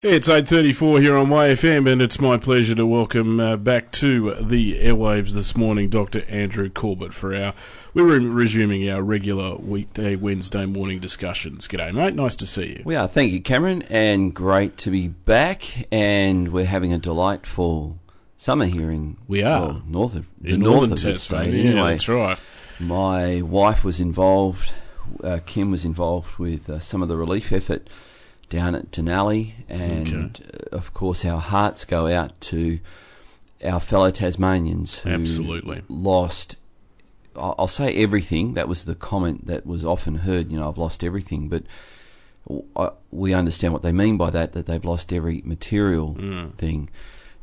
It's 8.34 here on YFM and it's my pleasure to welcome uh, back to the airwaves this morning Dr. Andrew Corbett for our, we're resuming our regular weekday Wednesday morning discussions. G'day mate, nice to see you. We are, thank you Cameron, and great to be back and we're having a delightful summer here in we are well, north of the in north northern of the state. Yeah, Anyway, that's right. my wife was involved, uh, Kim was involved with uh, some of the relief effort down at Dunalley, and uh, of course our hearts go out to our fellow Tasmanians who Absolutely. lost. I'll say everything. That was the comment that was often heard. You know, I've lost everything, but we understand what they mean by that. That they've lost every material Mm. thing,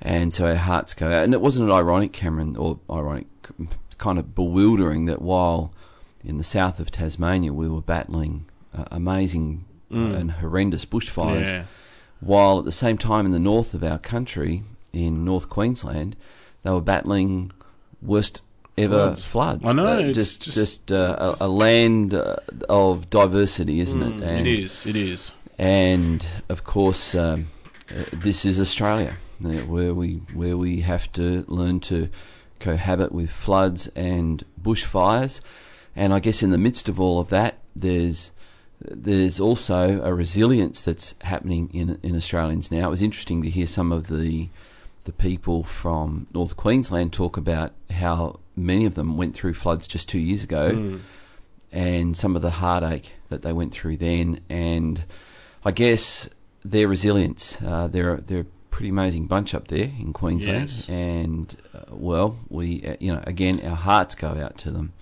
and so our hearts go out. And it wasn't ironic, Cameron, or ironic, kind of bewildering that while in the south of Tasmania we were battling uh, amazing Mm. and horrendous bushfires, Yeah. while at the same time in the north of our country, in North Queensland, they were battling worst ever Floods. floods. I know, Uh, it's just just- just, uh, a, a land uh, of diversity, isn't Mm, it? And, it is, it is. and of course, um, uh, this is Australia, uh, where we where we have to learn to cohabit with floods and bushfires. And I guess in the midst of all of that, there's there's also a resilience that's happening in in Australians now. It was interesting to hear some of the the people from North Queensland talk about how many of them went through floods just two years ago Mm. and some of the heartache that they went through then, and I guess their resilience. Uh, they're they're a pretty amazing bunch up there in Queensland, Yes. and uh, well, we uh, you know again our hearts go out to them.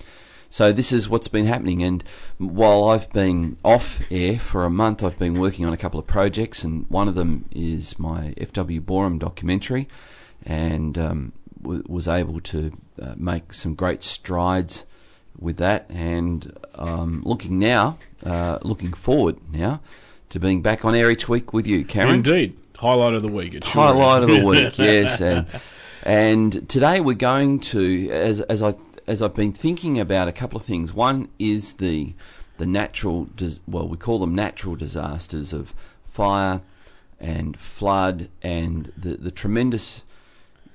So this is what's been happening, and while I've been off air for a month, I've been working on a couple of projects, and one of them is my F.W. Boreham documentary, and um, w- was able to uh, make some great strides with that, and um, looking now, uh, looking forward now to being back on air each week with you, Karen. Indeed. Highlight of the week. It sure Highlight of the week, yes. And, and today we're going to, as, as I as I've been thinking about a couple of things. One is the the natural, well, we call them natural disasters of fire and flood, and the the tremendous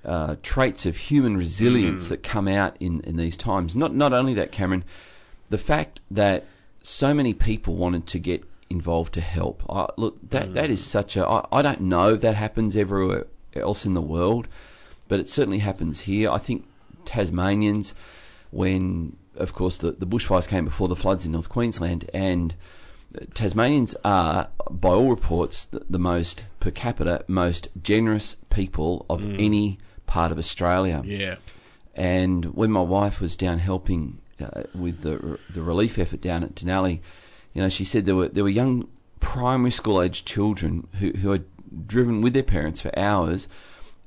uh, traits of human resilience Mm. that come out in, in these times. Not not only that, Cameron, the fact that so many people wanted to get involved to help. I, look, that that is such a. I, I don't know if that happens everywhere else in the world, but it certainly happens here. I think Tasmanians, when of course the the bushfires came before the floods in North Queensland, and Tasmanians are, by all reports, the, the most per capita, most generous people of any part of Australia. Yeah. And when my wife was down helping uh, with the the relief effort down at Dunalley, you know, she said there were there were young primary school aged children who who had driven with their parents for hours,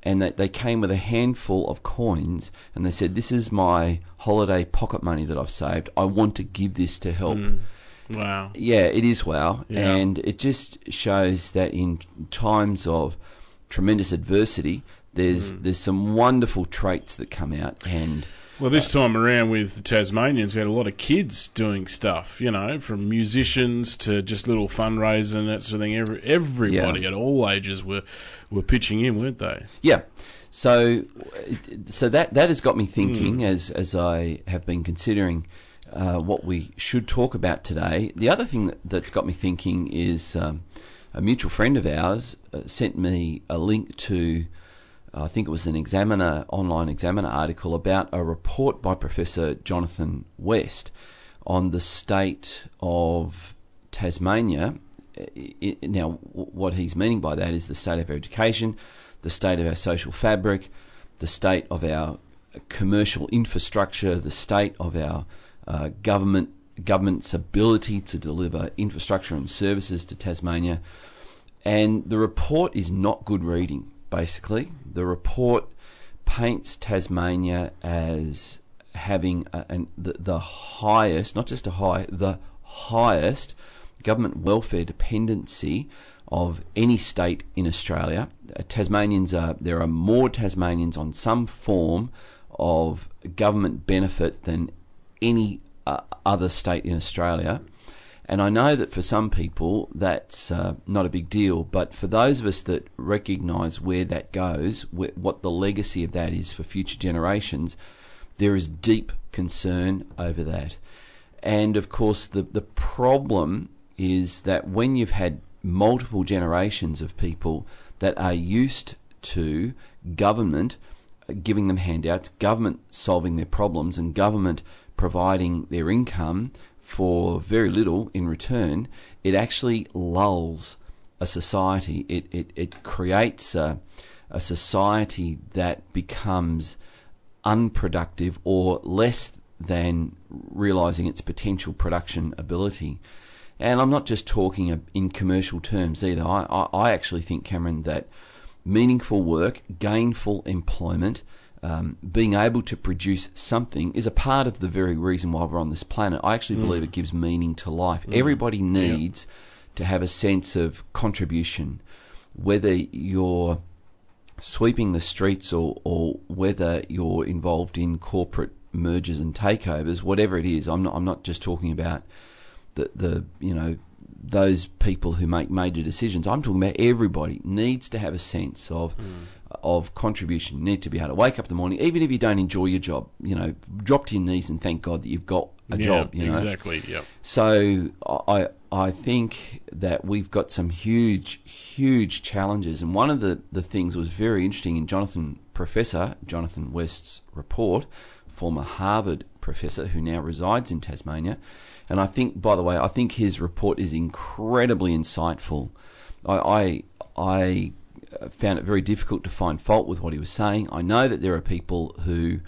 and they they came with a handful of coins, and they said, "This is my holiday pocket money that I've saved. I want to give this to help." Mm. Wow. Yeah, it is wow, Yeah. and it just shows that in times of tremendous adversity, there's Mm. there's some wonderful traits that come out, and Well, this time around with the Tasmanians, we had a lot of kids doing stuff, you know, from musicians to just little fundraising and that sort of thing. Every, everybody at all ages were, were pitching in, weren't they? Yeah. So, so that that has got me thinking as as I have been considering uh, what we should talk about today. The other thing that, that's got me thinking is um, a mutual friend of ours uh, sent me a link to. I think it was an Examiner online Examiner article about a report by Professor Jonathan West on the state of Tasmania. Now, what he's meaning by that is the state of our education, the state of our social fabric, the state of our commercial infrastructure, the state of our uh, government government's ability to deliver infrastructure and services to Tasmania. And the report is not good reading, basically. The report paints Tasmania as having a, an, the, the highest, not just a high, the highest government welfare dependency of any state in Australia. Uh, Tasmanians are, there are more Tasmanians on some form of government benefit than any uh, other state in Australia. And I know that for some people that's uh, not a big deal, but for those of us that recognise where that goes, wh- what the legacy of that is for future generations, there is deep concern over that. And of course, the, the problem is that when you've had multiple generations of people that are used to government giving them handouts, government solving their problems, and government providing their income for very little in return, it actually lulls a society. It, it, it creates a, a society that becomes unproductive or less than realizing its potential production ability. And I'm not just talking in commercial terms either. I, I, I actually think, Cameron, that meaningful work, gainful employment, um, being able to produce something is a part of the very reason why we're on this planet. I actually mm. believe it gives meaning to life. Mm. Everybody needs to have a sense of contribution, whether you're sweeping the streets or, or whether you're involved in corporate mergers and takeovers, whatever it is. I'm not. I'm not just talking about the the you know those people who make major decisions. I'm talking about everybody needs to have a sense of mm. Of contribution. You need to be able to wake up in the morning, even if you don't enjoy your job. You know, drop to your knees and thank God that you've got a yeah, job. You know, exactly. Yep. So I I think that we've got some huge huge challenges, and one of the the things was very interesting in Jonathan Professor Jonathan West's report, former Harvard professor who now resides in Tasmania and I think, by the way, I think his report is incredibly insightful. I, I, I found it very difficult to find fault with what he was saying. I know that there are people who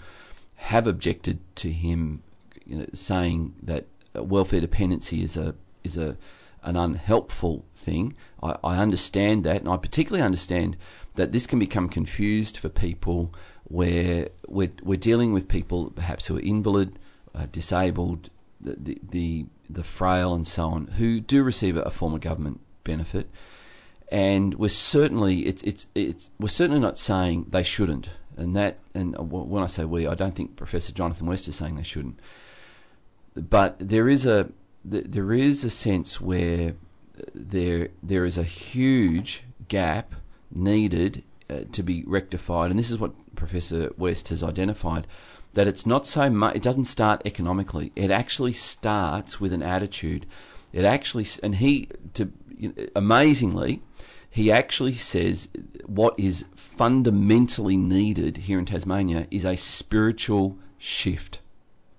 have objected to him you know, saying that welfare dependency is a is a an unhelpful thing. I, I, understand that, and I particularly understand that this can become confused for people where we're, we're dealing with people perhaps who are invalid, uh, disabled, the, the, the frail and so on who do receive a form of government benefit, and we're certainly it's it's it's we're certainly not saying they shouldn't. And that and when I say we, I don't think Professor Jonathan West is saying they shouldn't. But there is a there is a sense where there there is a huge gap needed uh, to be rectified, and this is what Professor West has identified that it's not so much, it doesn't start economically. It actually starts with an attitude. It actually, and he, to, amazingly, he actually says what is fundamentally needed here in Tasmania is a spiritual shift.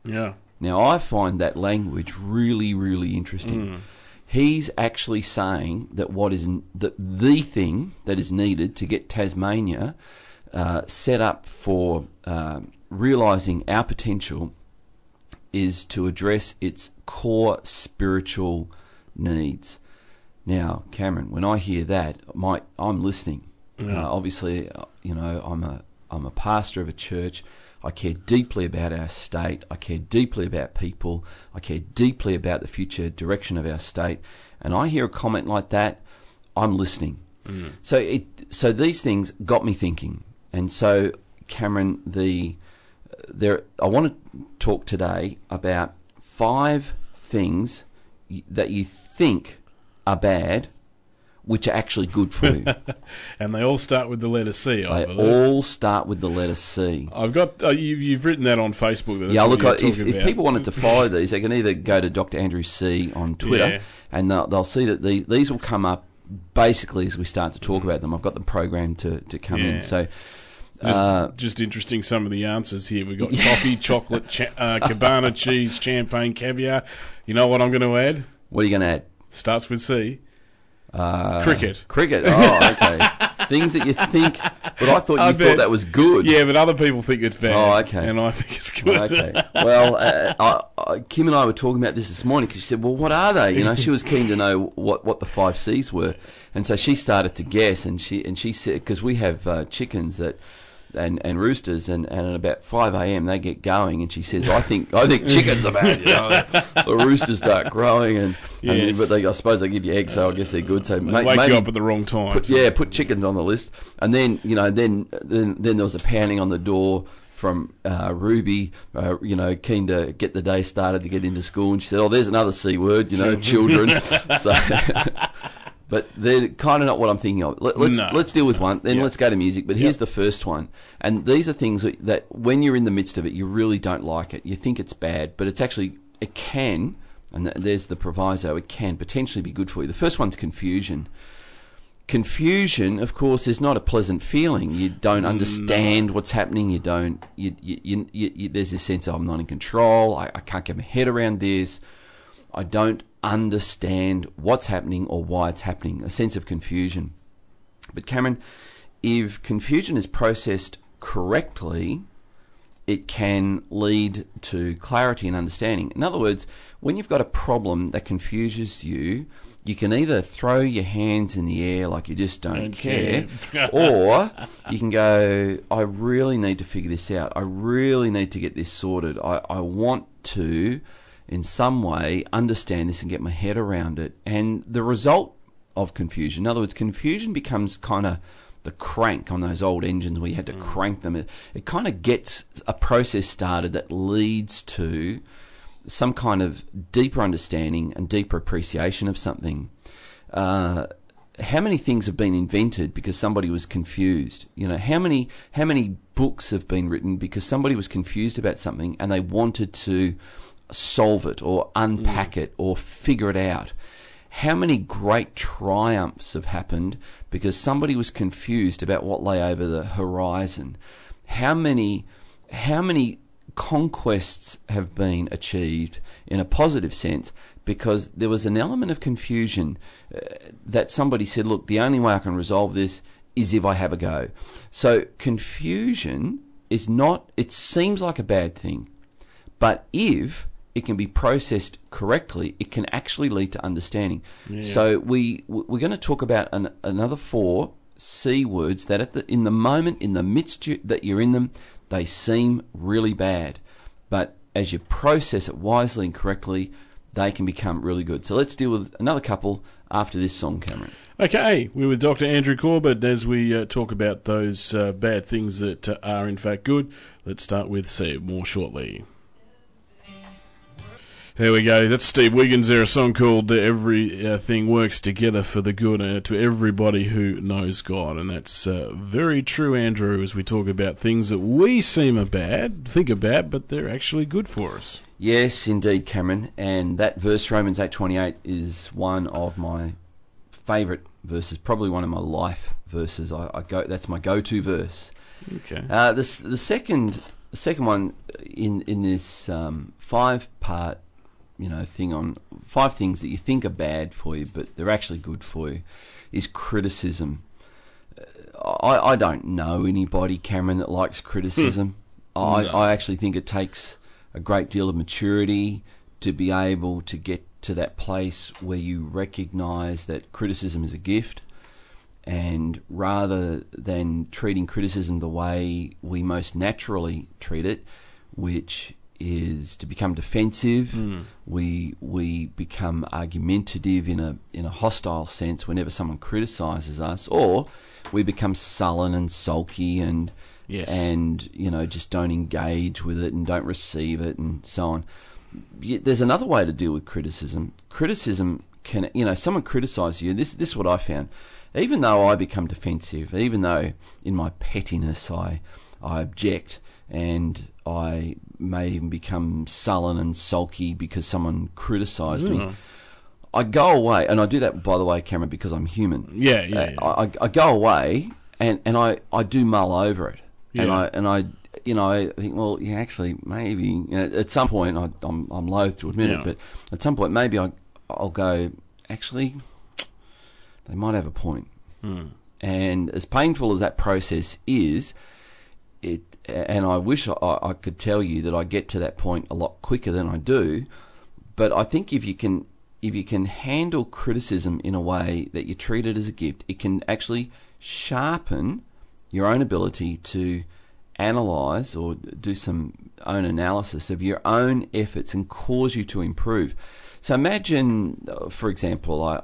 Yeah. Now, I find that language really, really interesting. Mm. He's actually saying that what is the, the thing that is needed to get Tasmania uh, set up for um, realizing our potential is to address its core spiritual needs. Now, Cameron, when I hear that, my I'm listening. Yeah. Uh, obviously, you know, I'm a I'm a pastor of a church. I care deeply about our state. I care deeply about people. I care deeply about the future direction of our state. And I hear a comment like that, I'm listening. Mm. So it so these things got me thinking. And so, Cameron, the there, I want to talk today about five things that you think are bad, which are actually good for you. and they all start with the letter C. I they believe. all start with the letter C. I've got uh, you, have written that on Facebook. yeah, look, if, if, people wanted to follow these, they can either go to Dr. Andrew C on Twitter, yeah. and they'll, they'll, see that the, these will come up basically as we start to talk about them. I've got them programmed to, to come yeah. in. So just, uh, just, interesting some of the answers here. We've got coffee, chocolate, cha- uh, cabana cheese, champagne, caviar. You know what I'm going to add? What are you going to add? Starts with C. Uh, cricket. Cricket. Oh, okay. Things that you think, but I thought you I thought that was good. Yeah, but other people think it's bad. Oh, okay. And I think it's good. Okay. Well, uh, I, I, Kim and I were talking about this this morning because she said, "Well, what are they?" You know, she was keen to know what, what the five C's were, and so she started to guess, and she and she said because we have uh, chickens that and, and roosters, and, and at about five a.m. they get going, and she says, "I think I think chickens are bad." You know, the roosters start growing, and, yes. and but they, I suppose they give you eggs, so I guess they're good. So make, wake you up at the wrong time. Put, yeah, put chickens on the list, and then you know, then then then there was a pounding on the door from uh, Ruby, uh, you know, keen to get the day started to get into school, and she said, "Oh, there's another c word, you know, children." so, but they're kind of not what I'm thinking of. Let, us No. let's deal with one, then Yep. let's go to music. But here's Yep. the first one, and these are things that, that when you're in the midst of it, you really don't like it. You think it's bad, but it's actually it can, and there's the proviso. It can potentially be good for you. The first one's confusion. Confusion, of course, is not a pleasant feeling. You don't mm, understand what's happening. You don't. You, you, you, you, you, there's this sense of I'm not in control. I, I can't get my head around this. I don't understand what's happening or why it's happening. A sense of confusion. But Cameron, if confusion is processed correctly, it can lead to clarity and understanding. In other words, when you've got a problem that confuses you, you can either throw your hands in the air like you just don't Don't care, care. or you can go, I really need to figure this out. I really need to get this sorted. I, I want to, in some way, understand this and get my head around it. And the result of confusion, in other words, confusion becomes kind of the crank on those old engines where you had to crank them. It, it kind of gets a process started that leads to some kind of deeper understanding and deeper appreciation of something. Uh, how many things have been invented because somebody was confused? You know, how many how many books have been written because somebody was confused about something and they wanted to solve it or unpack it or figure it out? How many great triumphs have happened because somebody was confused about what lay over the horizon? How many how many conquests have been achieved in a positive sense because there was an element of confusion uh, that somebody said, look, the only way I can resolve this is if I have a go. So confusion is not, it seems like a bad thing, but if it can be processed correctly, it can actually lead to understanding. So we we're going to talk about an, another four C words that at the in the moment, in the midst you, that you're in them, they seem really bad, but as you process it wisely and correctly, they can become really good. So let's deal with another couple after this song, Cameron. Okay, we're with Dr. Andrew Corbett as we uh, talk about those uh, bad things that uh, are in fact good. Let's start with C more shortly. There we go. That's Steve Wiggins there, a song called Everything Works Together for the Good uh, to everybody who knows God. And that's uh, very true, Andrew, as we talk about things that we seem are bad, think are bad, but they're actually good for us. Yes, indeed, Cameron. And that verse, Romans eight twenty eight, is one of my favourite verses. Probably one of my life verses. I, I go. That's my go-to verse. Okay. Uh, the the second the second one in in this um, five part you know thing on five things that you think are bad for you, but they're actually good for you, is criticism. Uh, I, I don't know anybody, Cameron, that likes criticism. I, No. I actually think it takes a great deal of maturity to be able to get to that place where you recognise that criticism is a gift and rather than treating criticism the way we most naturally treat it, which is to become defensive, hmm. we we become argumentative in a in a hostile sense whenever someone criticizes us, or we become sullen and sulky and Yes. and you know just don't engage with it and don't receive it and so on. There's another way to deal with criticism. Criticism can you know someone criticizes you. This this is what I found. Even though I become defensive, even though in my pettiness I I object and I may even become sullen and sulky because someone criticized me. I go away, and I do that by the way, Cameron, because I'm human. Yeah, yeah, Uh, yeah. I, I go away and, and I, I do mull over it, and I and I you know I think well yeah actually maybe you know, at some point I, I'm I'm loath to admit Yeah. it, but at some point maybe I I'll go actually they might have a point, Hmm. and as painful as that process is, it and I wish I, I could tell you that I get to that point a lot quicker than I do, but I think if you can if you can handle criticism in a way that you treat it as a gift, it can actually sharpen your own ability to analyze or do some own analysis of your own efforts and cause you to improve. So imagine, uh, for example, I,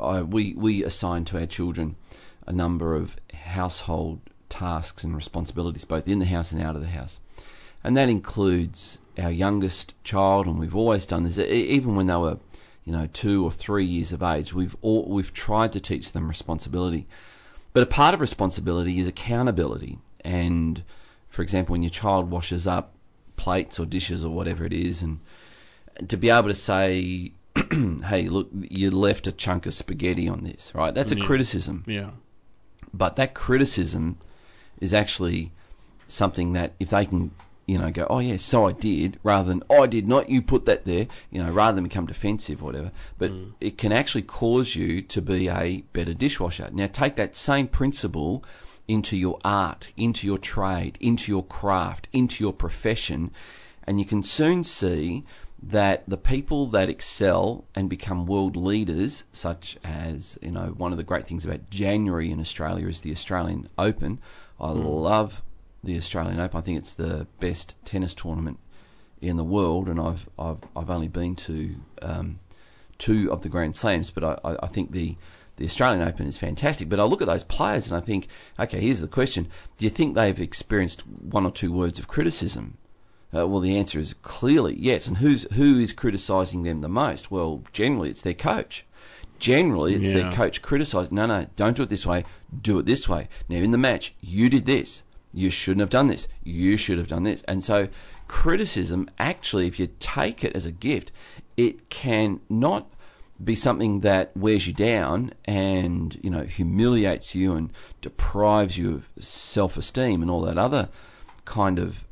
I, we, we assign to our children a number of household tasks and responsibilities, both in the house and out of the house. and that includes our youngest child, and we've always done this, even when they were, you know, two or three years of age. We've all, we've tried to teach them responsibility, but a part of responsibility is accountability. And for example, when your child washes up plates or dishes or whatever it is, and to be able to say, "Hey, look, you left a chunk of spaghetti on this," right? That's a Yeah. criticism. Yeah. But that criticism is actually something that if they can, you know, go, oh yeah, so I did, rather than oh I did not, you put that there, you know, rather than become defensive or whatever. But mm. it can actually cause you to be a better dishwasher. Now take that same principle into your art, into your trade, into your craft, into your profession, and you can soon see that the people that excel and become world leaders, such as, you know, one of the great things about January in Australia is the Australian Open. I love the Australian Open. I think it's the best tennis tournament in the world, and I've I've, I've only been to um, two of the Grand Slams, but I, I, I think the the Australian Open is fantastic. But I look at those players and I think, okay, here's the question: Do you think they've experienced one or two words of criticism? Uh, well, the answer is clearly yes. And who's who is criticising them the most? Well, generally it's their coach. Generally, it's their coach criticising. No, no, don't do it this way. Do it this way. Now, in the match, you did this. You shouldn't have done this. You should have done this. And so, criticism actually, if you take it as a gift, it can not be something that wears you down and you know humiliates you and deprives you of self-esteem and all that other kind of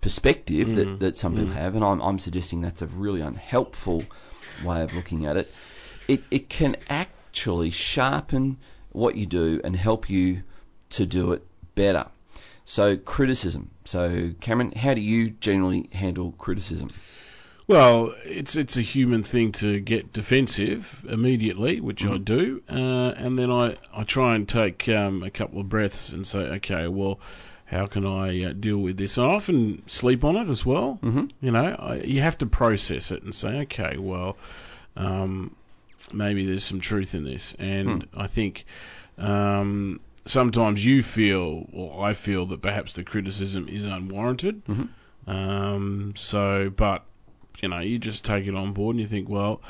perspective that, mm-hmm. that some people mm-hmm. have, and I'm, I'm suggesting that's a really unhelpful way of looking at it. It, it can actually sharpen what you do and help you to do it better. So, criticism. So, Cameron, how do you generally handle criticism? Well, it's it's a human thing to get defensive immediately, which I do, uh, and then I, I try and take um, a couple of breaths and say, okay, well, how can I uh, deal with this? And I often sleep on it as well. Mm-hmm. You know, I, you have to process it and say, okay, well, um, maybe there's some truth in this, and I think. Um, Sometimes you feel, or I feel, that perhaps the criticism is unwarranted. Um, so, but you know, you just take it on board and you think, well,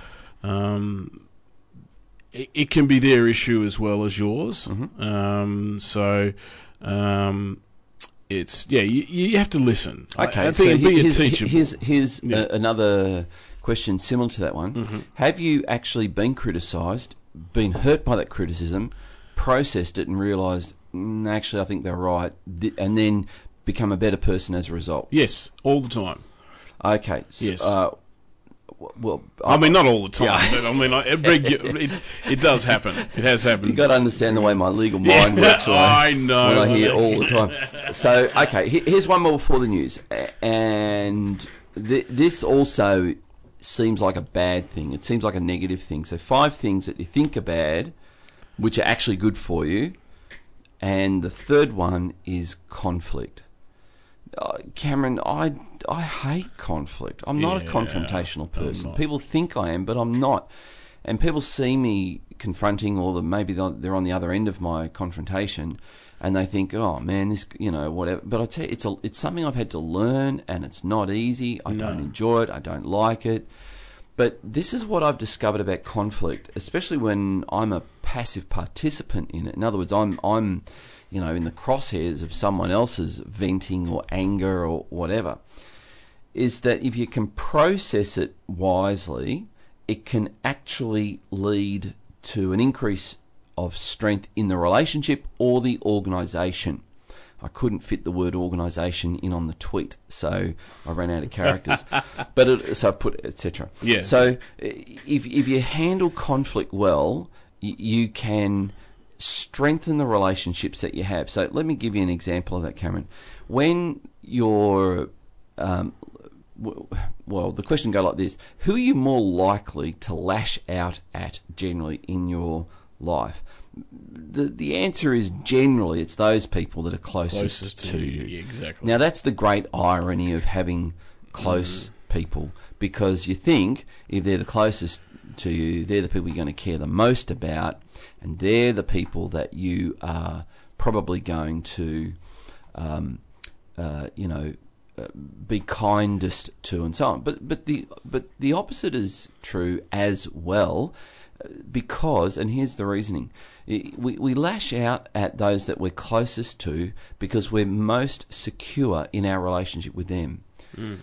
um, it, it can be their issue as well as yours. Um, so, um, it's yeah, you, you have to listen. Okay, I, think so be a teachable. here's, here's Yeah. a, another question similar to that one. Mm-hmm. Have you actually been criticised, been hurt by that criticism, processed it, and realised, mm, actually, I think they're right, and then become a better person as a result? yes, all the time. Okay. So, Yes. Uh, well, I mean, not all the time, Yeah. but I mean, like, it, it, it does happen. It has happened. You've got to understand the way my legal Yeah, mind works. when I- I know. When I I hear all the time. So, okay, here's one more before the news, and th- this also seems like a bad thing. It seems like a negative thing. So, five things that you think are bad, which are actually good for you, and the third one is conflict. Uh, Cameron, I I hate conflict. I'm not a confrontational person. People think I am, but I'm not. And people see me confronting, or the, maybe they're on the other end of my confrontation, and they think, "Oh man, this, you know, whatever." But I tell you, it's a, it's something I've had to learn, and it's not easy. I don't enjoy it. I don't like it. But this is what I've discovered about conflict, especially when I'm a passive participant in it. In other words, I'm I'm, you know, in the crosshairs of someone else's venting or anger or whatever. Is that if you can process it wisely, it can actually lead to an increase of strength in the relationship or the organisation. I couldn't fit the word organisation in on the tweet, so I ran out of characters. but it, so I put etc. Yeah. So if if you handle conflict well, you can strengthen the relationships that you have. So let me give you an example of that, Cameron. When you're um, well, the question go like this: Who are you more likely to lash out at generally in your life? The the answer is generally it's those people that are closest, Closest to, to you. you, exactly. Now that's the great irony of having close people because you think if they're the closest to you, they're the people you're going to care the most about, and they're the people that you are probably going to, um, uh, you know, be kindest to, and so on. But but the but the opposite is true as well, uh, because and here's the reasoning: we we lash out at those that we're closest to because we're most secure in our relationship with them.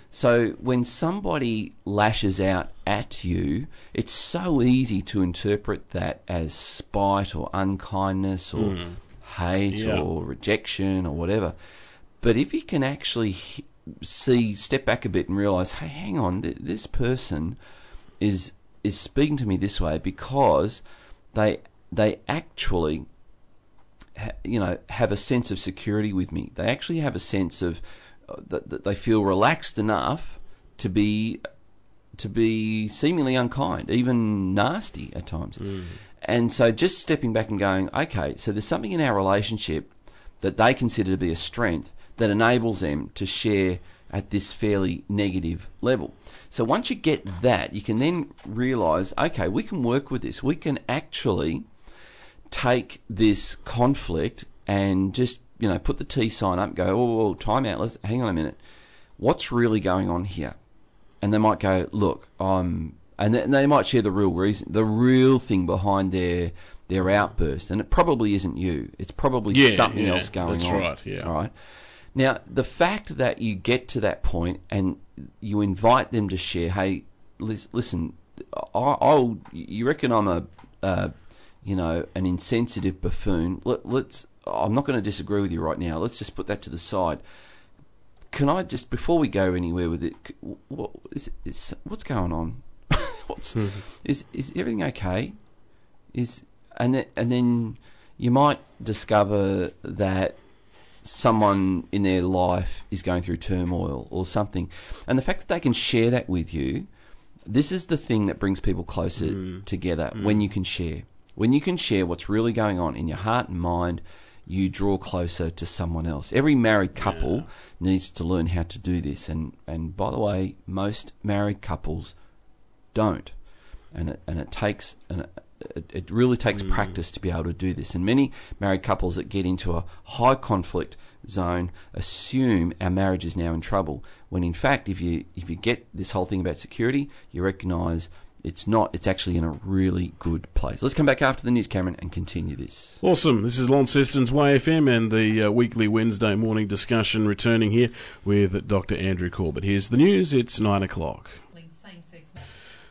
So when somebody lashes out at you, it's so easy to interpret that as spite or unkindness or hate Yeah. or rejection or whatever. But if you can actually see, step back a bit and realize, hey, hang on, th- this person is is speaking to me this way because they they actually ha- you know have a sense of security with me. They actually have a sense of uh, that, that they feel relaxed enough to be to be seemingly unkind, even nasty at times. And so just stepping back and going, okay, so there's something in our relationship that they consider to be a strength that enables them to share at this fairly negative level. So once you get that, you can then realize, okay, we can work with this. We can actually take this conflict and just you know put the T sign up, go, oh, oh, time out. Let's hang on a minute. What's really going on here? And they might go, look, um, and they, and they might share the real reason, the real thing behind their their outburst, and it probably isn't you. It's probably Yeah, something yeah, else going that's on. That's right, yeah. All right. Now, the fact that you get to that point and you invite them to share, hey, listen, I, I'll, you reckon I'm a, uh, you know, an insensitive buffoon. Let, let's, I'm not going to disagree with you right now. Let's just put that to the side. Can I just, before we go anywhere with it, what is, is what's going on? what's is is everything okay? Is and then and then you might discover that someone in their life is going through turmoil or something, and the fact that they can share that with you, this is the thing that brings people closer mm. together. Mm. When you can share, when you can share what's really going on in your heart and mind, you draw closer to someone else. Every married couple needs to learn how to do this, and and by the way, most married couples don't, and it and it takes and it, it, it really takes practice to be able to do this. And many married couples that get into a high conflict zone assume our marriage is now in trouble. When in fact, if you if you get this whole thing about security, you recognise it's not. It's actually in a really good place. Let's come back after the news, Cameron, and continue this. Awesome. This is Launceston's YFM and the uh, weekly Wednesday morning discussion returning here with Dr. Andrew Corbett. Here's the news. It's 9 o'clock.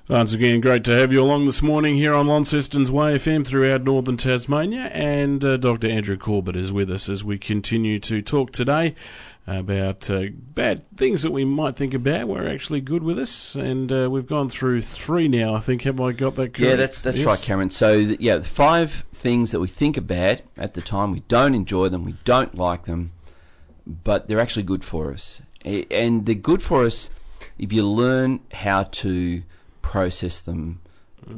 Once again, great to have you along this morning here on Launceston's YFM throughout northern Tasmania. And uh, Dr. Andrew Corbett is with us as we continue to talk today about uh, bad things that we might think about were actually good with us. And uh, we've gone through three now, I think. Have I got that correct? Yeah, that's that's Yes? right, Cameron. So th- yeah, the five things that we think are bad at the time, we don't enjoy them, we don't like them, but they're actually good for us, and they're good for us if you learn how to process them,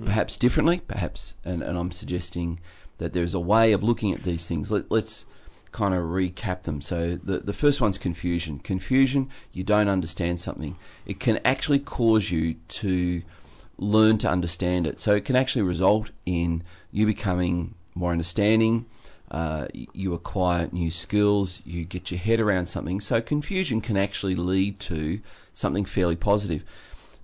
perhaps differently, perhaps. And, and I'm suggesting that there's a way of looking at these things. Let, let's kind of recap them. So the the first one's confusion. Confusion, you don't understand something. It can actually cause you to learn to understand it. So it can actually result in you becoming more understanding. Uh, you acquire new skills. You get your head around something. So confusion can actually lead to something fairly positive.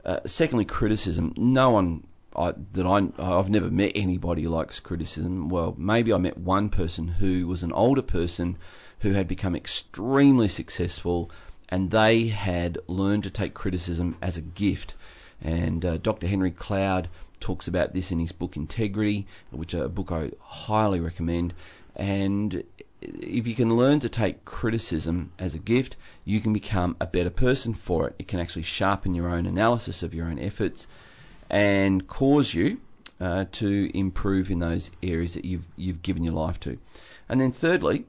Uh, secondly, criticism. No one I, that I I've never met anybody likes criticism. Well, maybe I met one person who was an older person who had become extremely successful, and they had learned to take criticism as a gift. And uh, Dr. Henry Cloud talks about this in his book Integrity, which a book I highly recommend. And if you can learn to take criticism as a gift, you can become a better person for it. It can actually sharpen your own analysis of your own efforts and cause you uh, to improve in those areas that you've you've given your life to. And then thirdly,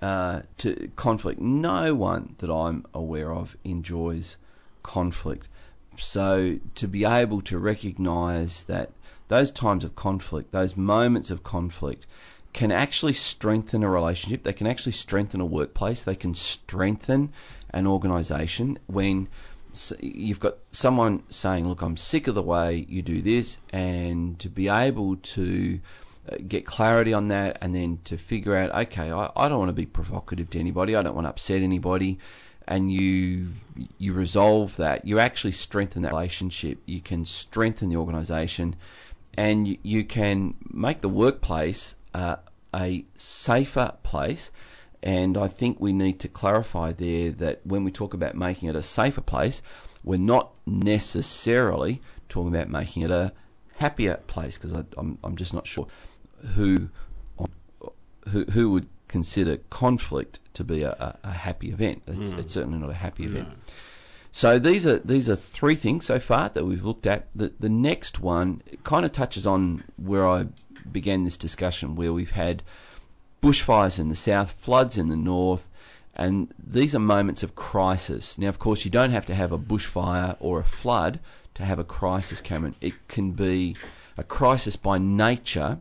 uh, to conflict. No one that I'm aware of enjoys conflict. So to be able to recognise that those times of conflict, those moments of conflict, can actually strengthen a relationship. They can actually strengthen a workplace. They can strengthen an organisation when you've got someone saying, "Look, I'm sick of the way you do this," and to be able to uh, get clarity on that, and then to figure out, okay, I, I don't want to be provocative to anybody. I don't want to upset anybody. and you you resolve that, you actually strengthen that relationship. You can strengthen the organisation, and you, you can make the workplace uh, a safer place. And I think we need to clarify there that when we talk about making it a safer place, we're not necessarily talking about making it a happier place because I'm I'm just not sure who who who would consider conflict to be a, a, happy event. It's, mm. it's, certainly not a happy event. No. So these are these are three things so far that we've looked at. The the next one kind of touches on where I began this discussion, where we've had bushfires in the south, floods in the north, and these are moments of crisis. Now, of course, you don't have to have a bushfire or a flood to have a crisis, Cameron. It can be a crisis by nature,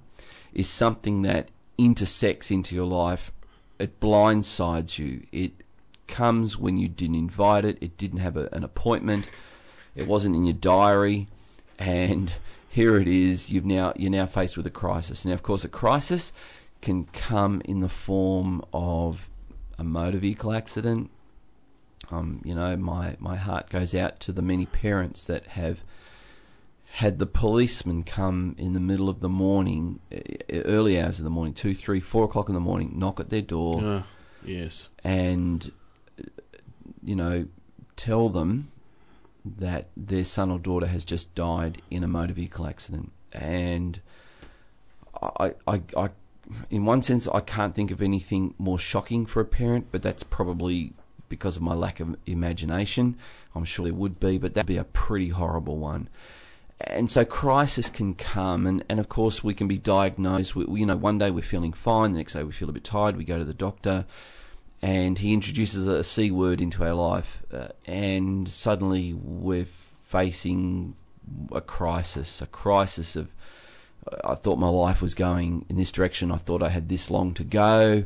is something that intersects into your life. It blindsides you. It comes when you didn't invite it. It didn't have a, an appointment. It wasn't in your diary, and here it is. You've now you're now faced with a crisis. Now, of course, a crisis can come in the form of a motor vehicle accident. Um, you know, my my heart goes out to the many parents that have had the policeman come in the middle of the morning, early hours of the morning, two, three, four o'clock in the morning, knock at their door. Uh, yes. And, you know, tell them that their son or daughter has just died in a motor vehicle accident. And I, I, I, in one sense, I can't think of anything more shocking for a parent, but that's probably because of my lack of imagination. I'm sure there would be, but that'd be a pretty horrible one and so crisis can come, and, and of course we can be diagnosed. We, you know, one day we're feeling fine, the next day we feel a bit tired. We go to the doctor, and he introduces a c word into our life, uh, and suddenly we're facing a crisis, a crisis of. I thought my life was going in this direction. I thought I had this long to go,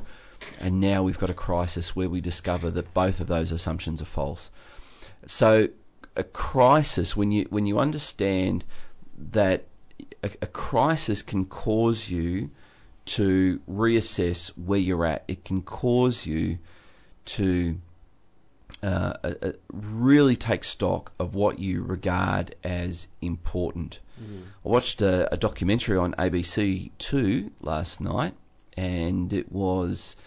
and now we've got a crisis where we discover that both of those assumptions are false. So a crisis when you when you understand that a, a, crisis can cause you to reassess where you're at. It can cause you to uh, a, really take stock of what you regard as important. Mm. I watched a, a, documentary on ABC Two last night, and it was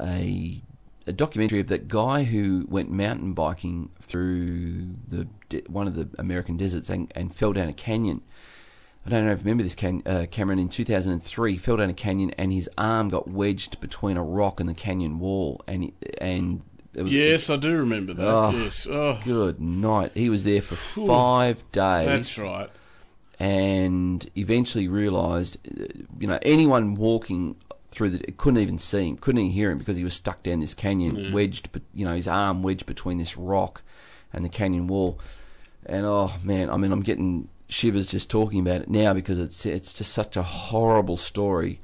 a a documentary of that guy who went mountain biking through the one of the American deserts and, and fell down a canyon. I don't know if you remember this, can, uh, Cameron. In 2003, he fell down a canyon and his arm got wedged between a rock and the canyon wall, and and was, yes, I do remember that. Oh, yes. Oh, good night. He was there for five days. That's right. And eventually realised, uh, you know, anyone walking through the couldn't even see him, couldn't even hear him because he was stuck down this canyon, yeah. wedged, but you know his arm wedged between this rock and the canyon wall. And oh man, I mean I'm getting shivers just talking about it now because it's it's just such a horrible story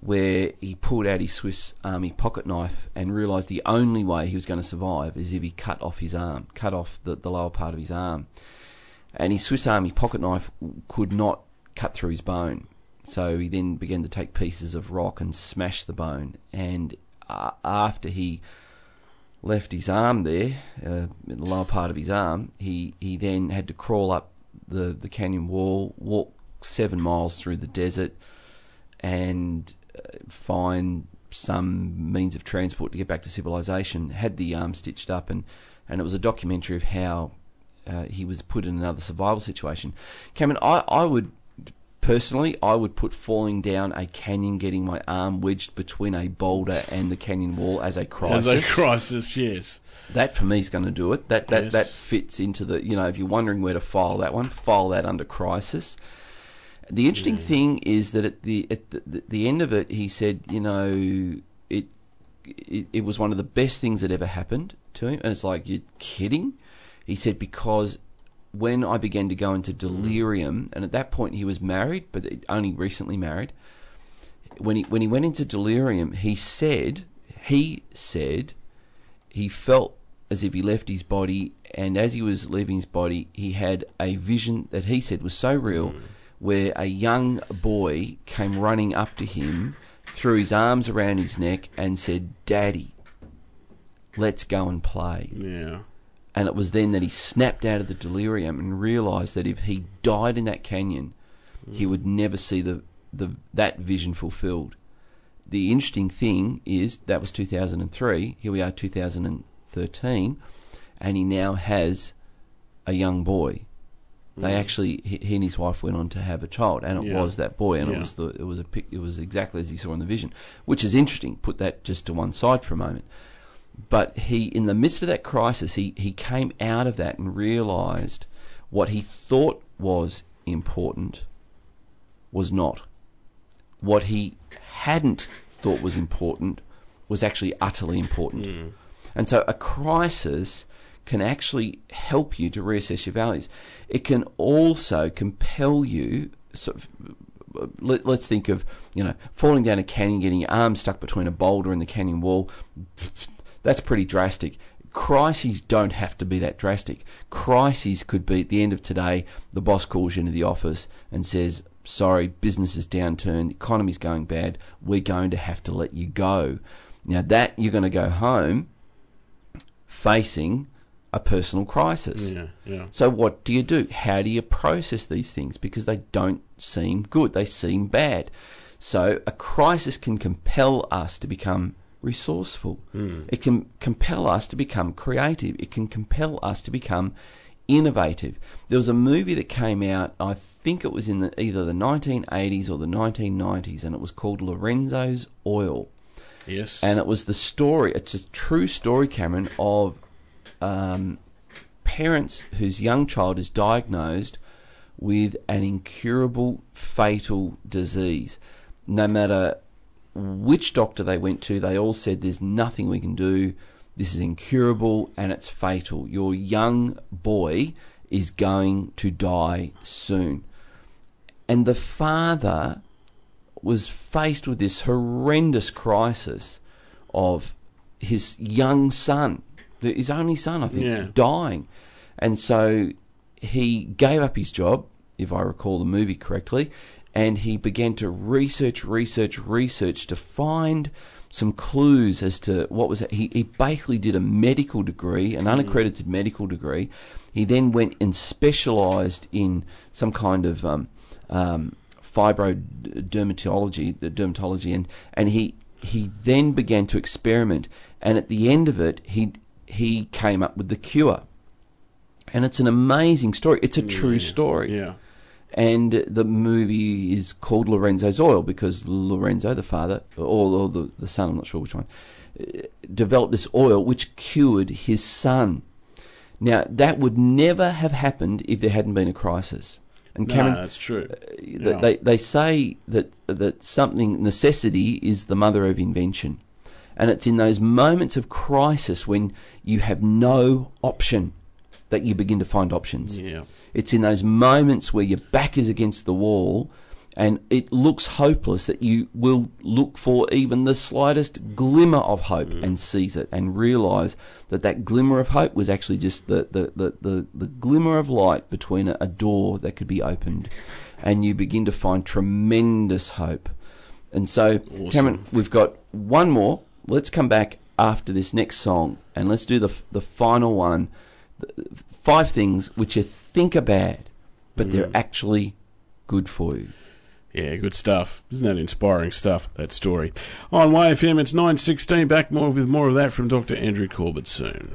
where he pulled out his Swiss Army pocket knife and realised the only way he was going to survive is if he cut off his arm, cut off the, the lower part of his arm. And his Swiss Army pocket knife could not cut through his bone. So he then began to take pieces of rock and smash the bone. And uh, after he left his arm there, uh, the lower part of his arm, he, he then had to crawl up the, the canyon wall, walk seven miles through the desert, and uh, find some means of transport to get back to civilization. Had the arm stitched up, and, and it was a documentary of how uh, he was put in another survival situation. Cameron, I, I would Personally, I would put falling down a canyon, getting my arm wedged between a boulder and the canyon wall as a crisis. As a crisis, yes. That for me is going to do it. That that yes. that fits into the you know if you're wondering where to file that one, file that under crisis. The interesting yeah. thing is that at the at the, the end of it, he said, you know, it, it it was one of the best things that ever happened to him, and it's like you're kidding. He said because when I began to go into mm. delirium, and at that point he was married, but only recently married. When he when he went into delirium, he said he said he felt as if he left his body, and as he was leaving his body, he had a vision that he said was so real, mm. where a young boy came running up to him, threw his arms around his neck, and said, "Daddy." let's go and play. Yeah. And it was then that he snapped out of the delirium and realised that if he died in that canyon, he would never see the, the that vision fulfilled. The interesting thing is that was 2003. Here we are, 2013, and he now has a young boy. They mm. actually, he, he and his wife went on to have a child, and it Yeah. was that boy, and it was the, it was a it was exactly as he saw in the vision, which is interesting. Put that just to one side for a moment but he in the midst of that crisis he, he came out of that and realized what he thought was important was not what he hadn't thought was important was actually utterly important mm. And so a crisis can actually help you to reassess your values it can also compel you sort of let, let's think of you know falling down a canyon, getting your arm stuck between a boulder and the canyon wall. That's pretty drastic. Crises don't have to be that drastic. Crises could be at the end of today. The boss calls you into the office and says, "Sorry, business is downturned. The economy's going bad. We're going to have to let you go." Now that you're going to go home facing a personal crisis. Yeah. Yeah. So what do you do? How do you process these things? Because they don't seem good. They seem bad. So a crisis can compel us to become resourceful. Hmm. It can compel us to become creative. It can compel us to become innovative. There was a movie that came out, I think it was in the, either the 1980s or the 1990s, and it was called Lorenzo's Oil Yes. and it was the story. It's a true story, Cameron, of um, parents whose young child is diagnosed with an incurable, fatal disease. No matter which doctor they went to, they all said, "There's nothing we can do. This is incurable and it's fatal. Your young boy is going to die soon." And the father was faced with this horrendous crisis of his young son, his only son, I think, Yeah. dying. And so he gave up his job, if I recall the movie correctly, and he began to research, research, research to find some clues as to what was it. He, he basically did a medical degree, an unaccredited medical degree. He then went and specialised in some kind of um, um, fibrodermatology, dermatology, and and he he then began to experiment, and at the end of it, he he came up with the cure, and it's an amazing story. It's a true story, Yeah. and the movie is called Lorenzo's Oil because Lorenzo, the father, or, or the the son, I'm not sure which one, uh, developed this oil which cured his son. Now that would never have happened if there hadn't been a crisis. And No, Cameron, that's true. th- Yeah. they they say that that something necessity is the mother of invention, and it's in those moments of crisis when you have no option that you begin to find options. Yeah. It's in those moments where your back is against the wall and it looks hopeless that you will look for even the slightest glimmer of hope mm. and seize it and realize that that glimmer of hope was actually just the, the, the, the, the glimmer of light between a, a door that could be opened. And you begin to find tremendous hope. And so, Awesome. Cameron, we've got one more. Let's come back after this next song and let's do the, the final one five things which you think are bad, but they're mm. actually good for you. Yeah, good stuff. Isn't that inspiring stuff, that story? On YFM, it's 9.16. Back more with more of that from Dr. Andrew Corbett soon.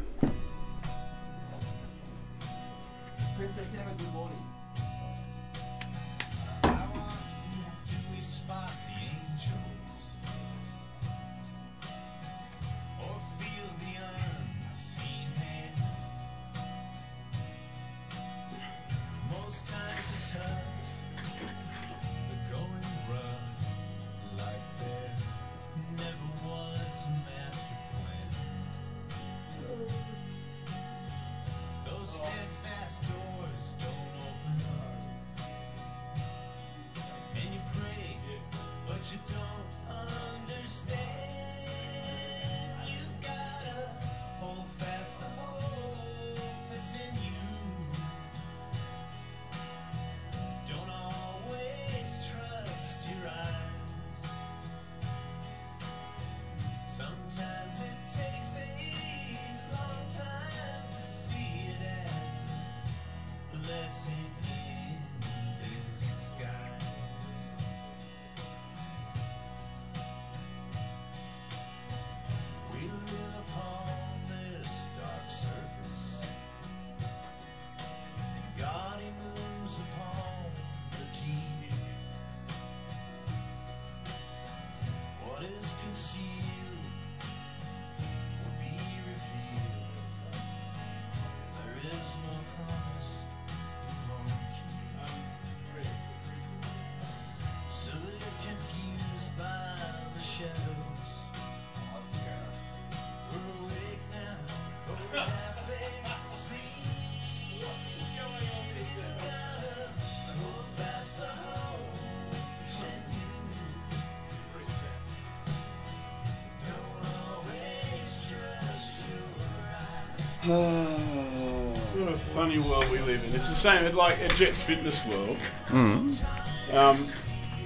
What a funny world we live in. It's the same like at Jetts Fitness World. Mm. Um,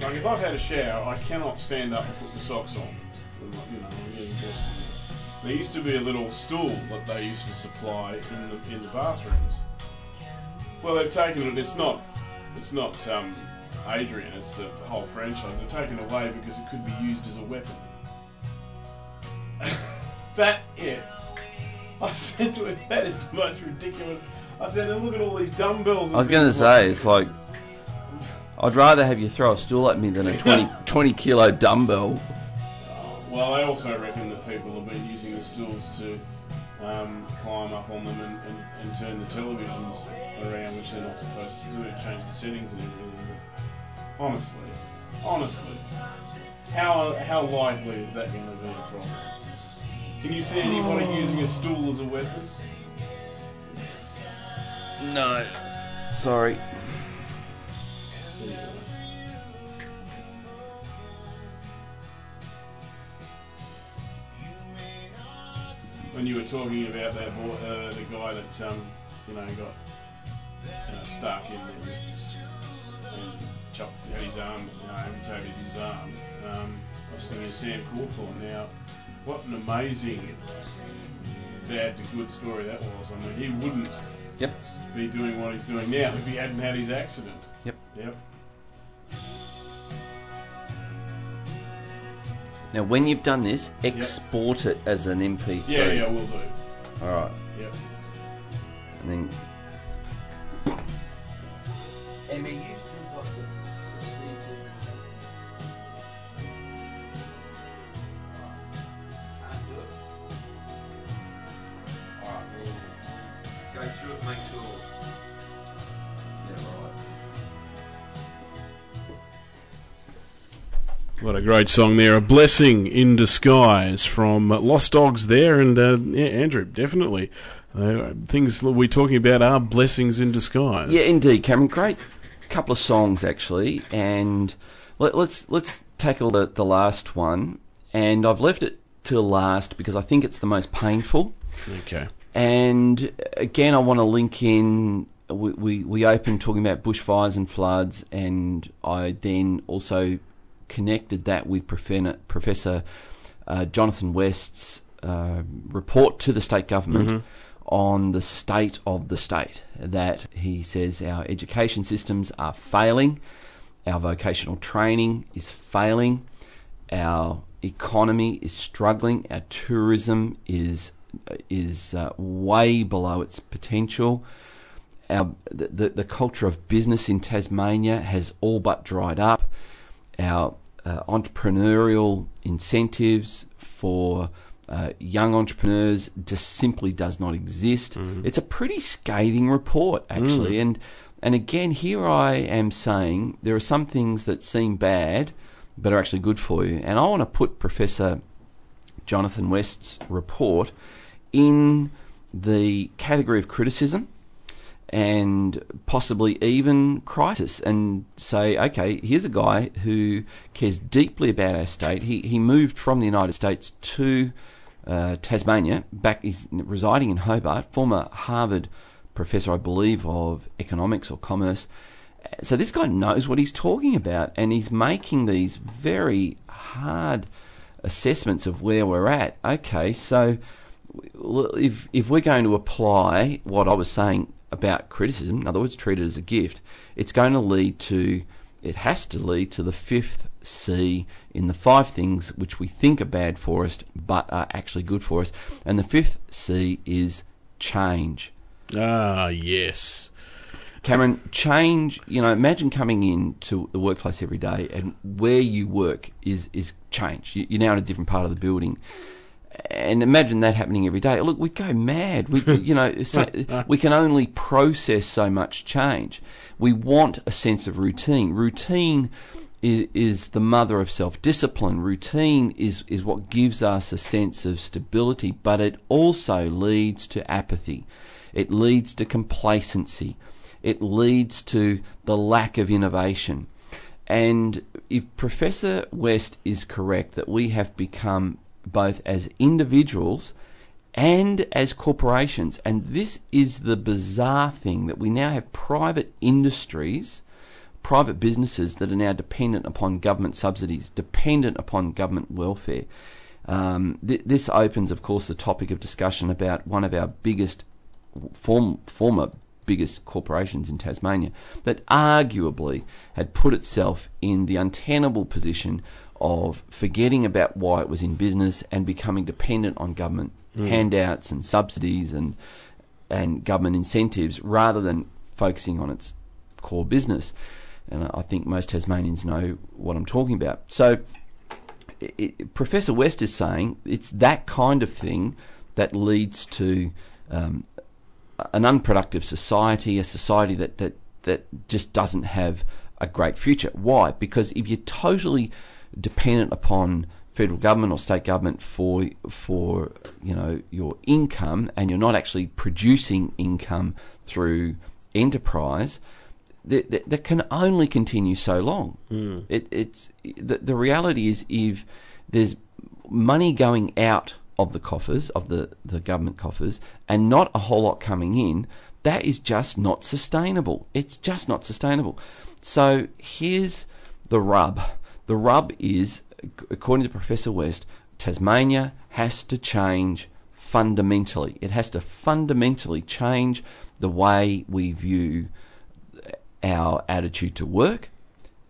like if I've had a shower, I cannot stand up and put the socks on. Like, You know, I'm getting dressed in it. There used to be a little stool that they used to supply in the in the bathrooms. Well, they've taken it. It's not. It's not um, Adrian. It's the whole franchise. They've taken it away because it could be used as a weapon. that yeah. I said to it, that is the most ridiculous. I said, and look at all these dumbbells. I was going to say, it's like, I'd rather have you throw a stool at me than a 20, 20 kilo dumbbell. Well, I also reckon that people have been using the stools to um, climb up on them and, and, and turn the televisions around, which they're not supposed to do, change the settings and everything. But honestly, honestly, how how likely is that going to be a problem? Can you see anybody using a stool as a weapon? No. Sorry. When you were talking about that boy, uh, the guy that um, you know got uh, stuck in there and chopped had his arm, you know, amputated his arm. Um, I was thinking of Sam Cawthorn. Now, what an amazing bad to good story that was. I mean, he wouldn't Yep. be doing what he's doing now if he hadn't had his accident. Yep. Yep. Now, when you've done this, export it as an MP3. Yeah, yeah, we'll do. All right. Yep. And then. What a great song there. A blessing in disguise from Lost Dogs there. And uh, yeah, Andrew, definitely. Uh, things we're talking about are blessings in disguise. Yeah, indeed, Cameron. Great couple of songs actually, and let, let's let's tackle the the last one. And I've left it till last because I think it's the most painful. Okay. And again, I want to link in. We, we, we opened talking about bushfires and floods, and I then also connected that with Professor, Professor uh, Jonathan West's uh, report to the state government on the state of the state. That he says our education systems are failing, our vocational training is failing, our economy is struggling, our tourism is is uh, way below its potential. Our the the culture of business in Tasmania has all but dried up. Our uh, entrepreneurial incentives for uh, young entrepreneurs just simply does not exist. It's a pretty scathing report, actually, and and again, here I am saying there are some things that seem bad, but are actually good for you, and I want to put Professor Jonathan West's report in the category of criticism and possibly even crisis and say, okay, here's a guy who cares deeply about our state. He, he moved from the United States to uh, Tasmania, back he's residing in Hobart, former Harvard professor, I believe, of economics or commerce. So this guy knows what he's talking about, and he's making these very hard assessments of where we're at. Okay, so if if we're going to apply what I was saying about criticism, in other words, treat it as a gift, it's going to lead to, it has to lead to the fifth C in the five things which we think are bad for us but are actually good for us. And the fifth C is change. Ah, yes. Cameron, change, you know, imagine coming in to the workplace every day and where you work is, is change. You're now in a different part of the building. And imagine that happening every day. Look, we'd go mad. We, you know, so, we can only process so much change. We want a sense of routine. Routine is, is the mother of self-discipline. Routine is, is what gives us a sense of stability, but it also leads to apathy. It leads to complacency. It leads to the lack of innovation. And if Professor West is correct that we have become both as individuals and as corporations. And this is the bizarre thing that we now have private industries, private businesses that are now dependent upon government subsidies, dependent upon government welfare. Um, th- this opens, of course, the topic of discussion about one of our biggest form, former biggest corporations in Tasmania that arguably had put itself in the untenable position of forgetting about why it was in business and becoming dependent on government handouts and subsidies and and government incentives rather than focusing on its core business. And I think most Tasmanians know what I'm talking about. So it- Professor West is saying it's that kind of thing that leads to um, an unproductive society, a society that, that, that just doesn't have a great future. Why? Because if you're totally dependent upon federal government or state government for for you know your income and you're not actually producing income through enterprise, that, that, that can only continue so long. Hmm. It, it's the, the reality is if there's money going out of the coffers of the, the government coffers and not a whole lot coming in, that is just not sustainable. It's just not sustainable. So here's the rub. The rub is, according to Professor West, Tasmania has to change fundamentally. It has to fundamentally change the way we view our attitude to work,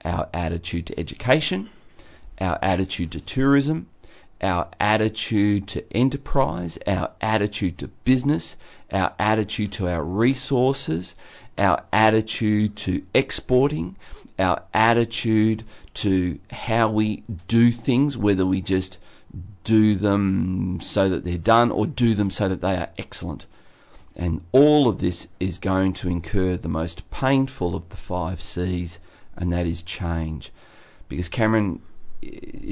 our attitude to education, our attitude to tourism, our attitude to enterprise, our attitude to business, our attitude to our resources, our attitude to exporting, our attitude to how we do things, whether we just do them so that they're done or do them so that they are excellent. And all of this is going to incur the most painful of the five C's, and that is change. Because Cameron,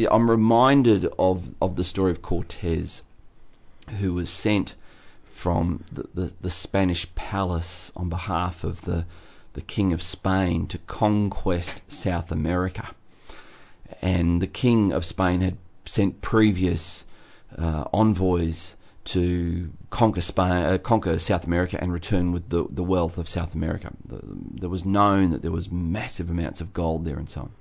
I'm reminded of, of the story of Cortez, who was sent from the, the, the Spanish palace on behalf of the, the King of Spain to conquest South America. And the King of Spain had sent previous uh, envoys to conquer Spain, uh, conquer South America, and return with the, the wealth of South America. The, there was known that there was massive amounts of gold there and so on.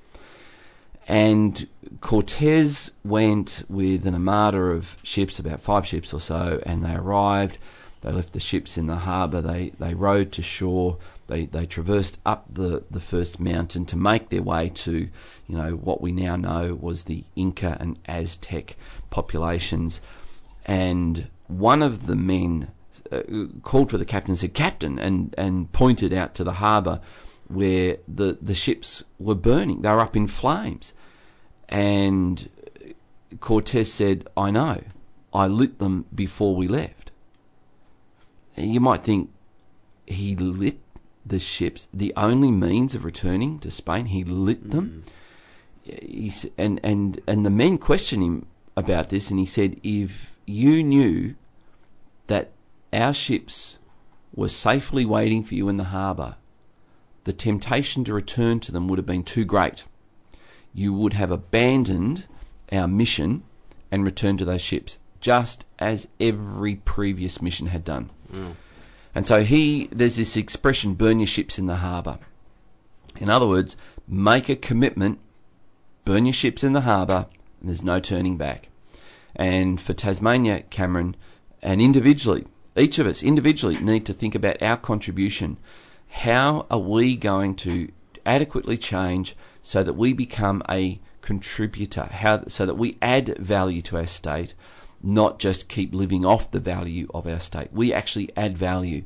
And Cortez went with an armada of ships, about five ships or so, and they arrived. They left the ships in the harbour. They they rowed to shore. They they traversed up the, the first mountain to make their way to, you know, what we now know was the Inca and Aztec populations. And one of the men uh, called for the captain and said, "Captain," and and pointed out to the harbour where the the ships were burning. They were up in flames, and Cortez said, "I know. I lit them before we left." You might think he lit the ships. The only means of returning to Spain, he lit mm. them. He's, and and and the men questioned him about this, and he said, "If you knew that our ships were safely waiting for you in the harbour, the temptation to return to them would have been too great. You would have abandoned our mission and returned to those ships, just as every previous mission had done." Mm. And so he, there's this expression, burn your ships in the harbour. In other words, make a commitment, burn your ships in the harbour, and there's no turning back. And for Tasmania, Cameron, and individually, each of us individually need to think about our contribution. How are we going to adequately change so that we become a contributor, how, so that we add value to our state, not just keep living off the value of our state. We actually add value.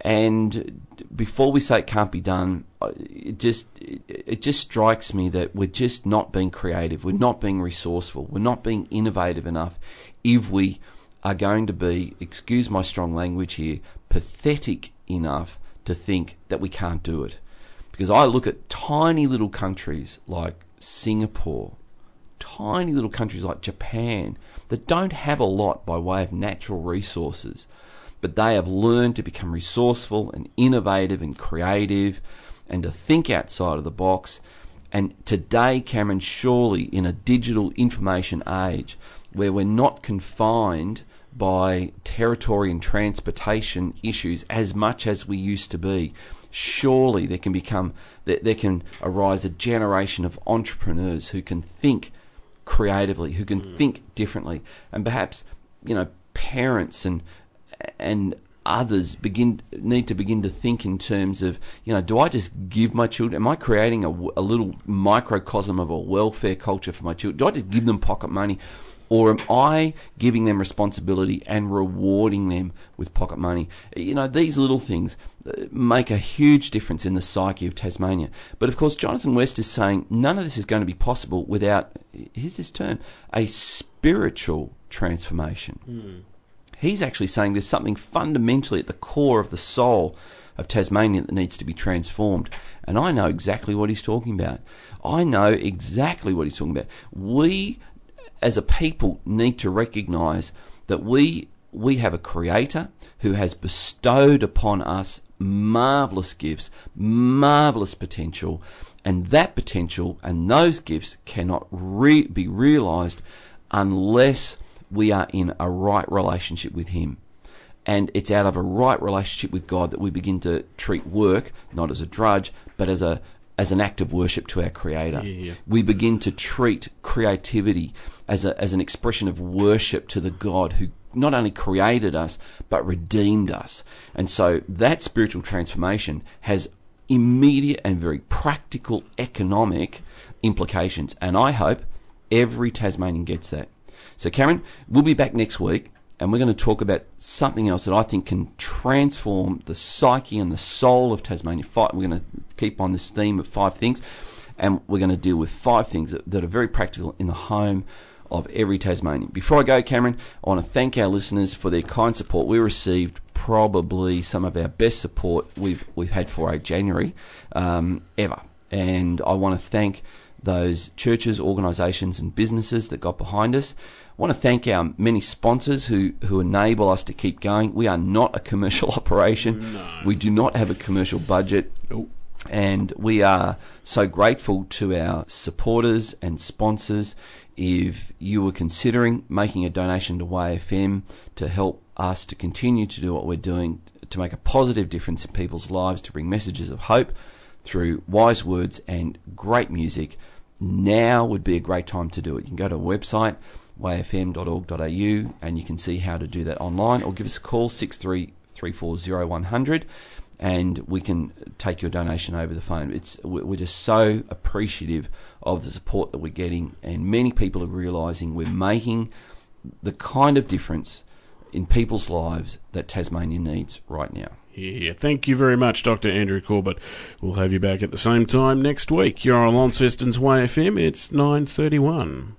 And before we say it can't be done, uh, it just it, it just strikes me that we're just not being creative. We're not being resourceful. We're not being innovative enough. If we are going to be, excuse my strong language here, pathetic enough to think that we can't do it. Because I look at tiny little countries like Singapore, tiny little countries like Japan that don't have a lot by way of natural resources, but they have learned to become resourceful and innovative and creative and to think outside of the box. And today, Cameron, surely in a digital information age where we're not confined by territory and transportation issues as much as we used to be. Surely there can become there, there can arise a generation of entrepreneurs who can think creatively, who can mm. think differently, and perhaps you know parents and and others begin need to begin to think in terms of you know do I just give my children am I creating a, a little microcosm of a welfare culture for my children? Do I just give them pocket money or am I giving them responsibility and rewarding them with pocket money you know these little things uh, make a huge difference in the psyche of Tasmania but of course Jonathan West is saying none of this is going to be possible without here's this term a spiritual transformation He's actually saying there's something fundamentally at the core of the soul of Tasmania that needs to be transformed. And I know exactly what he's talking about. I know exactly what he's talking about. We, as a people, need to recognise that we we have a creator who has bestowed upon us marvelous gifts, marvelous potential, and that potential and those gifts cannot re- be realized unless we are in a right relationship with him. And it's out of a right relationship with God that we begin to treat work not as a drudge, but as a as an act of worship to our Creator. Yeah, yeah. We begin to treat creativity as a, as an expression of worship to the God who not only created us but redeemed us. And so that spiritual transformation has immediate and very practical economic implications. And I hope every Tasmanian gets that. So, Cameron, we'll be back next week and we're going to talk about something else that I think can transform the psyche and the soul of Tasmania. We're going to keep on this theme of five things and we're going to deal with five things that are very practical in the home of every Tasmanian. Before I go, Cameron, I want to thank our listeners for their kind support. We received probably some of our best support we've we've had for a January um, ever, and I want to thank those churches, organisations, and businesses that got behind us. I want to thank our many sponsors who, who enable us to keep going. We are not a commercial operation. We do not have a commercial budget. Nope. And we are so grateful to our supporters and sponsors. If you were considering making a donation to YFM to help us to continue to do what we're doing, to make a positive difference in people's lives, to bring messages of hope through wise words and great music, now would be a great time to do it. You can go to our website, yfm.org.au, and you can see how to do that online, or give us a call, 63340100 and we can take your donation over the phone. It's we- we're just so appreciative of the support that we're getting, and many people are realising we're making the kind of difference in people's lives that Tasmania needs right now. Yeah, thank you very much, Dr. Andrew Corbett. We'll have you back at the same time next week. You're on Launceston's YFM. It's 9.31.